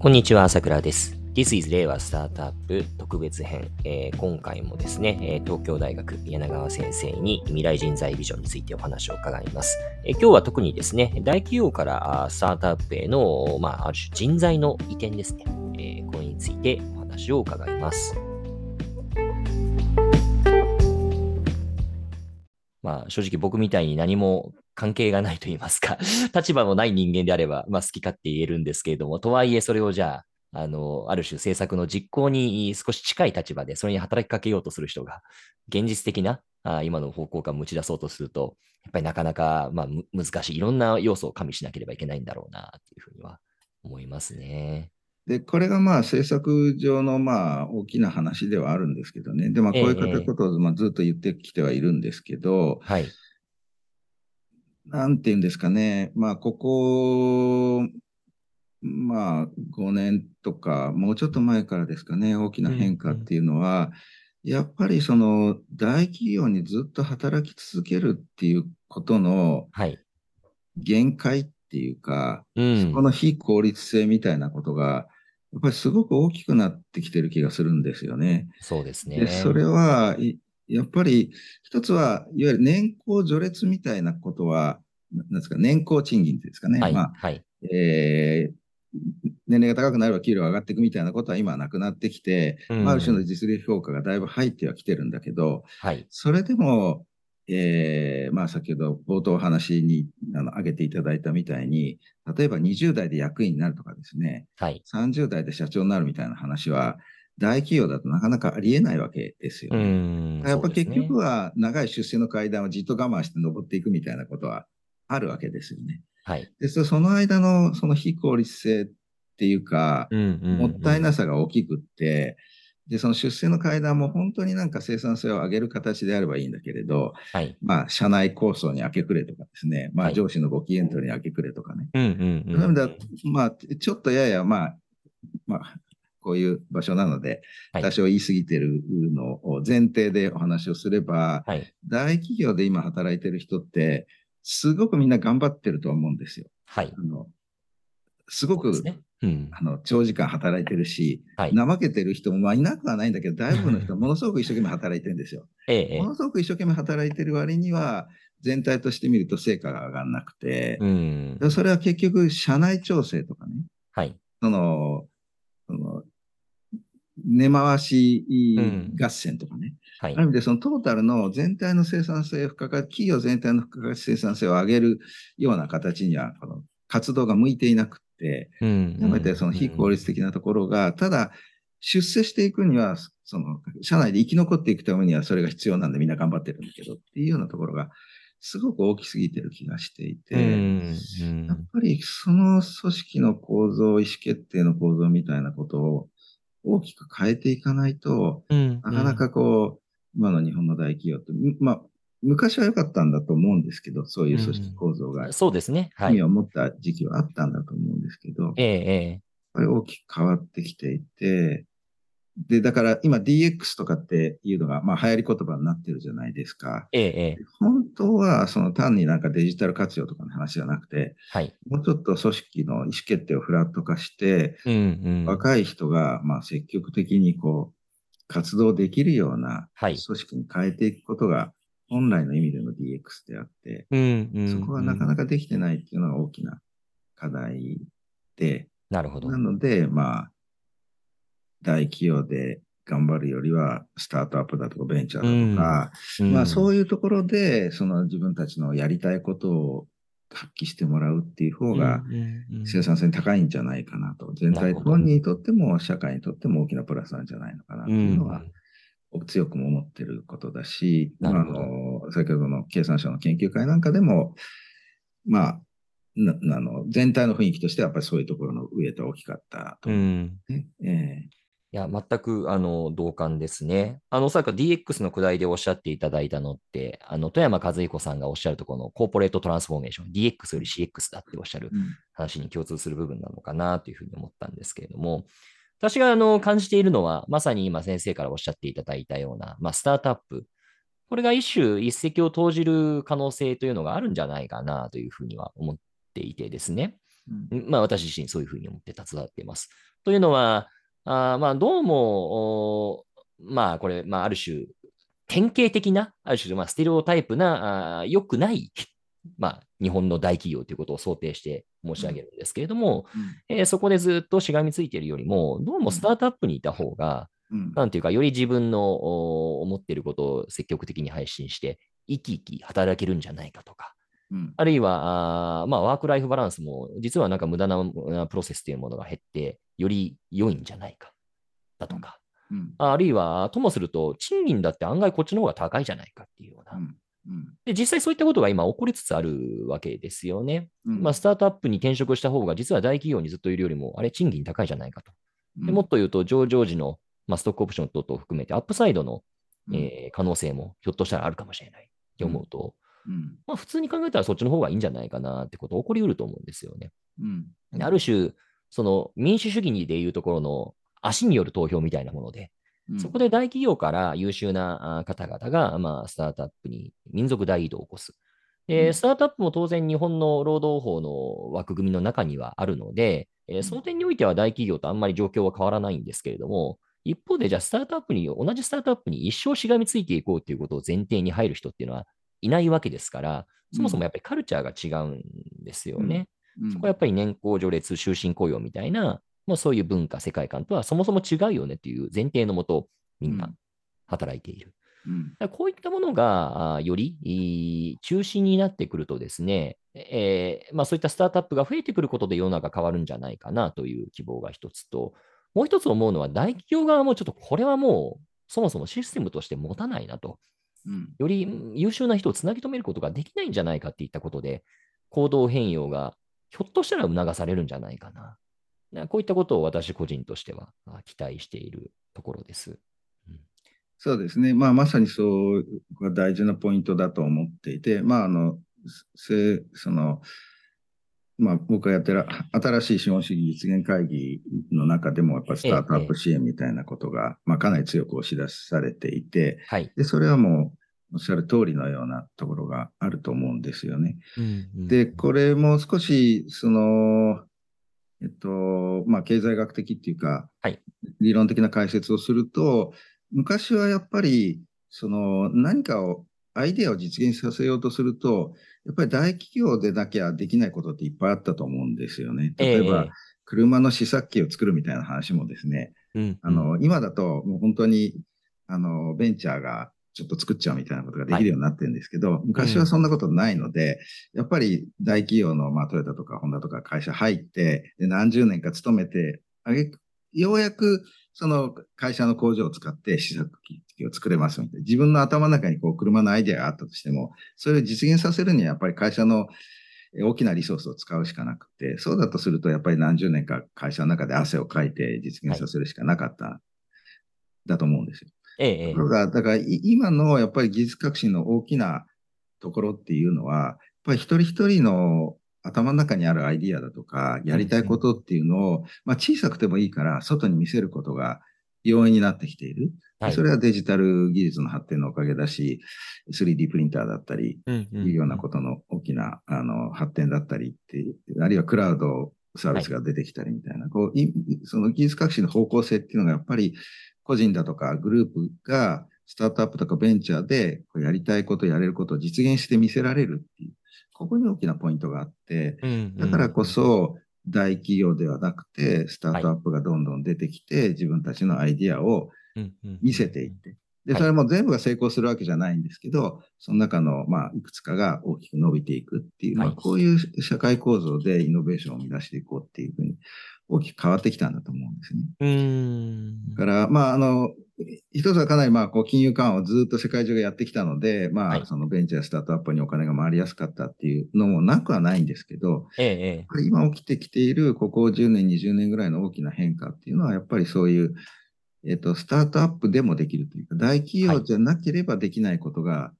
こんにちは、朝倉です。This is 令和スタートアップ特別編、えー、今回もですね、えー、東京大学柳川先生に未来人材ビジョンについてお話を伺います。えー、今日は特にですね、大企業からスタートアップへの、まあ、ある種人材の移転ですね、えこれについてお話を伺います。まあ、正直僕みたいに何も関係がないと言いますか、立場のない人間であれば、まあ、好き勝手言えるんですけれども、とはいえそれをじゃあ、あの、ある種政策の実行に少し近い立場で、それに働きかけようとする人が、現実的なあ今の方向感を打ち出そうとすると、やっぱりなかなか、まあ、難しい、いろんな要素を加味しなければいけないんだろうな、というふうには思いますね。で、これがまあ政策上のまあ大きな話ではあるんですけどね。で、まあこういうことをまあずっと言ってきてはいるんですけど、はい。なんていうんですかね、まあ、ここ、まあ、5年とか、もうちょっと前からですかね、大きな変化っていうのは、うんうん、やっぱりその大企業にずっと働き続けるっていうことの限界っていうか、はい、そこの非効率性みたいなことが、やっぱりすごく大きくなってきてる気がするんですよね。そうですね。でそれは、やっぱり一つは、いわゆる年功序列みたいなことは、なんですか、年功賃金ですかね。はい、まあ、はい、えー、年齢が高くなれば給料が上がっていくみたいなことは今はなくなってきて、うん、ある種の実力評価がだいぶ入ってはきてるんだけど、はい、それでも、えー、まあ先ほど冒頭お話にあの挙げていただいたみたいに、例えば20代で役員になるとかですね、はい、30代で社長になるみたいな話は、大企業だとなかなかありえないわけですよね。やっぱ結局は長い出世の階段をじっと我慢して登っていくみたいなことはあるわけですよね。はい。で、その間のその非効率性っていうか、もったいなさが大きくって、で、その出世の階段も本当になんか生産性を上げる形であればいいんだけれど、はい、まあ、社内構想に明け暮れとかですね、まあ、上司のご機嫌取りに明け暮れとかね。うんうんうん、なので、まあ、ちょっとやや、まあ、まあ、こういう場所なので、多少言い過ぎてるのを前提でお話をすれば、はい、大企業で今働いてる人って、すごくみんな頑張ってると思うんですよ。はい。あのすごく、ねうん、あの長時間働いてるし、はい、怠けてる人もまあいなくはないんだけど、大部分の人はものすごく一生懸命働いてるんですよ。ええ、ものすごく一生懸命働いてる割には、全体として見ると成果が上がらなくて、うん、それは結局、社内調整とかね、はい、そのその根回し合戦とかね、うん。はい、ある意味でそのトータルの全体の生産性、付加価企業全体の付加価値生産性を上げるような形には、この活動が向いていなくて、やめてその非効率的なところが、ただ、出世していくには、その、社内で生き残っていくためにはそれが必要なんでみんな頑張ってるんだけどっていうようなところが、すごく大きすぎてる気がしていて、やっぱりその組織の構造、意思決定の構造みたいなことを大きく変えていかないと、なかなかこう、今の日本の大企業って、まあ、昔は良かったんだと思うんですけど、そういう組織構造が、そうですね。意味を持った時期はあったんだと思うんですけど、ええ、やっぱり大きく変わってきていて、で、だから今 DX とかっていうのが、まあ流行り言葉になってるじゃないですか。ええ。本当は、その単になんかデジタル活用とかの話じゃなくて、はい。もうちょっと組織の意思決定をフラット化して、うんうん、若い人が、まあ積極的にこう、活動できるような組織に変えていくことが、本来の意味での DX であって、うんうんうん、そこがなかなかできてないっていうのが大きな課題で、なるほど。なので、まあ、大企業で頑張るよりは、スタートアップだとかベンチャーだとか、うん、まあそういうところで、その自分たちのやりたいことを発揮してもらうっていう方が、生産性高いんじゃないかなと。全体、本人にとっても社会にとっても大きなプラスなんじゃないのかなというのは、強くも思ってることだし、まあ、あの、先ほどの経産省の研究会なんかでも、まあ、あの全体の雰囲気としてはやっぱりそういうところの上と大きかったと、ね、う。ん。えーいや、全く、あの、同感ですね。あの、おそらく DX のくだりでおっしゃっていただいたのって、あの、富山和彦さんがおっしゃるところのコーポレートトランスフォーメーション、DX より CX だっておっしゃる話に共通する部分なのかなというふうに思ったんですけれども、私が、あの、感じているのは、まさに今先生からおっしゃっていただいたような、まあ、スタートアップ、これが一種一石を投じる可能性というのがあるんじゃないかなというふうには思っていてですね。うん、まあ、私自身そういうふうに思って携わっています。というのは、あまあ、どうも、まあ、これ、まあ、ある種、典型的な、ある種、まあ、ステレオタイプな、良くない、まあ、日本の大企業ということを想定して申し上げるんですけれども、うん、えー、そこでずっとしがみついているよりも、どうもスタートアップにいた方が、うん、なんていうか、より自分の思っていることを積極的に配信して、生き生き働けるんじゃないかとか、うん、あるいは、あまあ、ワークライフバランスも、実はなんか無駄なプロセスというものが減って、より良いんじゃないか、だとか、うん、あるいは、ともすると、賃金だって案外こっちの方が高いじゃないかっていうような。うん。で実際そういったことが今起こりつつあるわけですよね。まあ、スタートアップに転職した方が実は大企業にずっといるよりも、あれ、賃金高いじゃないかと。でもっと言うと、上場時の、まあ、ストックオプション等々含めて、アップサイドの、えー、可能性もひょっとしたらあるかもしれないって思うと、まあ、普通に考えたらそっちの方がいいんじゃないかなってこと起こりうると思うんですよね。ある種、その民主主義でいうところの足による投票みたいなもので、そこで大企業から優秀な方々が、まあ、スタートアップに民族大移動を起こす。で、スタートアップも当然日本の労働法の枠組みの中にはあるので、えその点においては大企業とあんまり状況は変わらないんですけれども、一方でじゃあスタートアップに、同じスタートアップに一生しがみついていこうということを前提に入る人っていうのはいないわけですから、そもそもやっぱりカルチャーが違うんですよね。うんうん、そこはやっぱり年功序列、終身雇用みたいな、もうそういう文化、世界観とはそもそも違うよねっていう前提のもと、みんな働いている。うん、こういったものがより中心になってくるとですね、えーまあ、そういったスタートアップが増えてくることで世の中変わるんじゃないかなという希望が一つと、もう一つ思うのは大企業側もちょっとこれはもうそもそもシステムとして持たないなと。うん、より優秀な人をつなぎ止めることができないんじゃないかっていったことで、行動変容がひょっとしたら促されるんじゃないかな。こういったことを私個人としては期待しているところです。うん、そうですね。まあ、まさにそうが大事なポイントだと思っていて、まあ、あの、せその、まあ、僕がやってる新しい資本主義実現会議の中でも、やっぱスタートアップ支援みたいなことが、まあ、かなり強く押し出されていて、はい、で、それはもう、おっしゃる通りのようなところがあると思うんですよね。うんうん、で、これも少し、その、えっと、まあ、経済学的っていうか、はい、理論的な解説をすると、昔はやっぱり、その、何かを、アイデアを実現させようとすると、やっぱり大企業でなきゃできないことっていっぱいあったと思うんですよね。例え。ば、えー、車の試作機を作るみたいな話もですね、うん、あの、今だともう本当に、あの、ベンチャーがちょっと作っちゃうみたいなことができるようになってるんですけど、はい、昔はそんなことないので、うん、やっぱり大企業の、まあ、トヨタとかホンダとか会社入って、で何十年か勤めて、あげようやくその会社の工場を使って試作機を作れますみたいな。自分の頭の中にこう車のアイデアがあったとしても、それを実現させるにはやっぱり会社の大きなリソースを使うしかなくて、そうだとするとやっぱり何十年か会社の中で汗をかいて実現させるしかなかった、はい、だと思うんですよ。ええ。だから、だから今のやっぱり技術革新の大きなところっていうのは、やっぱり一人一人の頭の中にあるアイディアだとか、やりたいことっていうのを、まあ、小さくてもいいから外に見せることが容易になってきている。はい、それはデジタル技術の発展のおかげだし、3D プリンターだったり、いうようなことの大きなあの発展だったりってあるいはクラウドサービスが出てきたりみたいな、はい、こうその技術革新の方向性っていうのがやっぱり個人だとかグループがスタートアップとかベンチャーでやりたいこと、やれることを実現して見せられるっていう。ここに大きなポイントがあって、だからこそ、大企業ではなくて、スタートアップがどんどん出てきて、はい、自分たちのアイディアを見せていって、で、それも全部が成功するわけじゃないんですけど、その中の、まあ、いくつかが大きく伸びていくっていう、まあ、こういう社会構造でイノベーションを生み出していこうっていうふうに、大きく変わってきたんだと思うんですね。うん。だから、まあ、あの、一つはかなりまあこう金融緩和をずっと世界中がやってきたので、まあそのベンチャースタートアップにお金が回りやすかったっていうのもなくはないんですけど、ええ、今起きてきているここ10年、20年ぐらいの大きな変化っていうのはやっぱりそういう、えっと、スタートアップでもできるというか、大企業じゃなければできないことが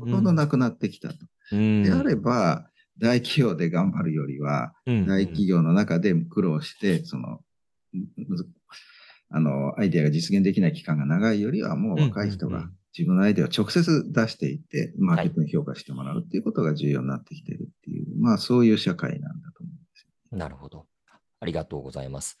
ほとんどなくなってきたと。であれば、大企業で頑張るよりは、大企業の中で苦労して、その、あの、アイデアが実現できない期間が長いよりは、もう若い人が自分のアイデアを直接出していって、マーケットに評価してもらうっていうことが重要になってきてるっていう、まあそういう社会なんだと思うんですよ。なるほど。ありがとうございます。